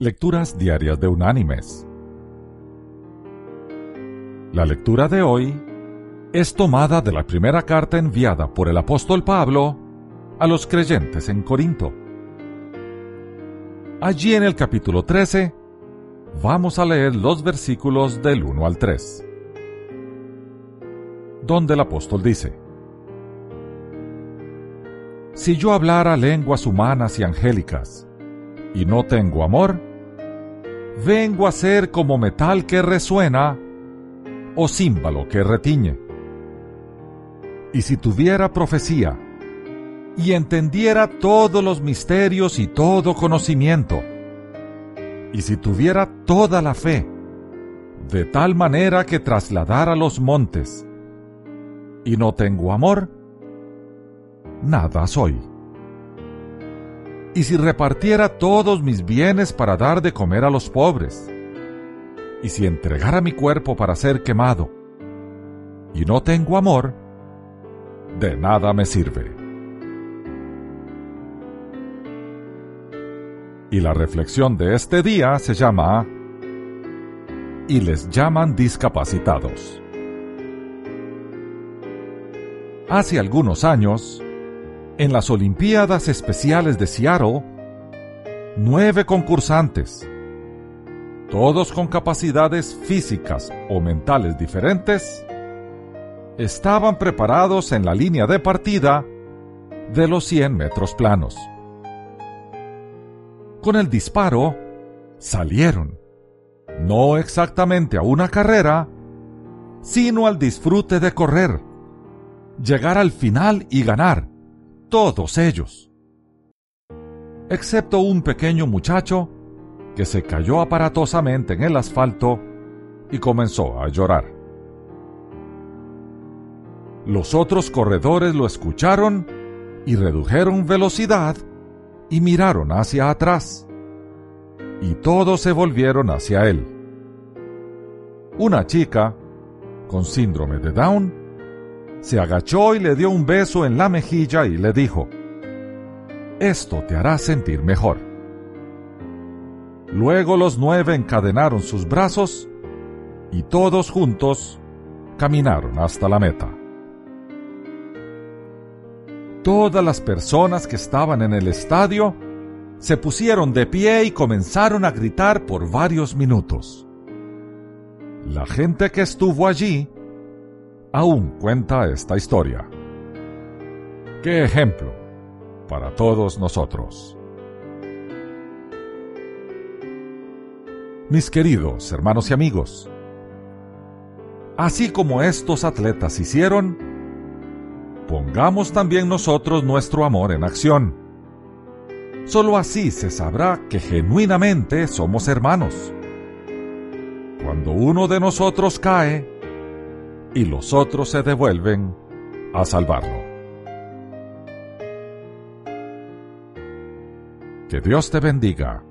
Lecturas Diarias de Unánimes. La lectura de hoy es tomada de la primera carta enviada por el apóstol Pablo a los creyentes en Corinto. Allí en el capítulo 13 vamos a leer los versículos del 1 al 3, donde el apóstol dice, Si yo hablara lenguas humanas y angélicas, y no tengo amor, vengo a ser como metal que resuena o címbalo que retiñe. Y si tuviera profecía y entendiera todos los misterios y todo conocimiento, y si tuviera toda la fe, de tal manera que trasladara los montes, y no tengo amor, nada soy y si repartiera todos mis bienes para dar de comer a los pobres, y si entregara mi cuerpo para ser quemado, y no tengo amor, de nada me sirve. Y la reflexión de este día se llama Y les llaman discapacitados. Hace algunos años, en las Olimpiadas Especiales de Seattle, nueve concursantes, todos con capacidades físicas o mentales diferentes, estaban preparados en la línea de partida de los 100 metros planos. Con el disparo, salieron, no exactamente a una carrera, sino al disfrute de correr, llegar al final y ganar todos ellos, excepto un pequeño muchacho que se cayó aparatosamente en el asfalto y comenzó a llorar. Los otros corredores lo escucharon y redujeron velocidad y miraron hacia atrás. Y todos se volvieron hacia él. Una chica, con síndrome de Down, se agachó y le dio un beso en la mejilla y le dijo, Esto te hará sentir mejor. Luego los nueve encadenaron sus brazos y todos juntos caminaron hasta la meta. Todas las personas que estaban en el estadio se pusieron de pie y comenzaron a gritar por varios minutos. La gente que estuvo allí aún cuenta esta historia. ¡Qué ejemplo para todos nosotros! Mis queridos hermanos y amigos, así como estos atletas hicieron, pongamos también nosotros nuestro amor en acción. Solo así se sabrá que genuinamente somos hermanos. Cuando uno de nosotros cae, y los otros se devuelven a salvarlo. Que Dios te bendiga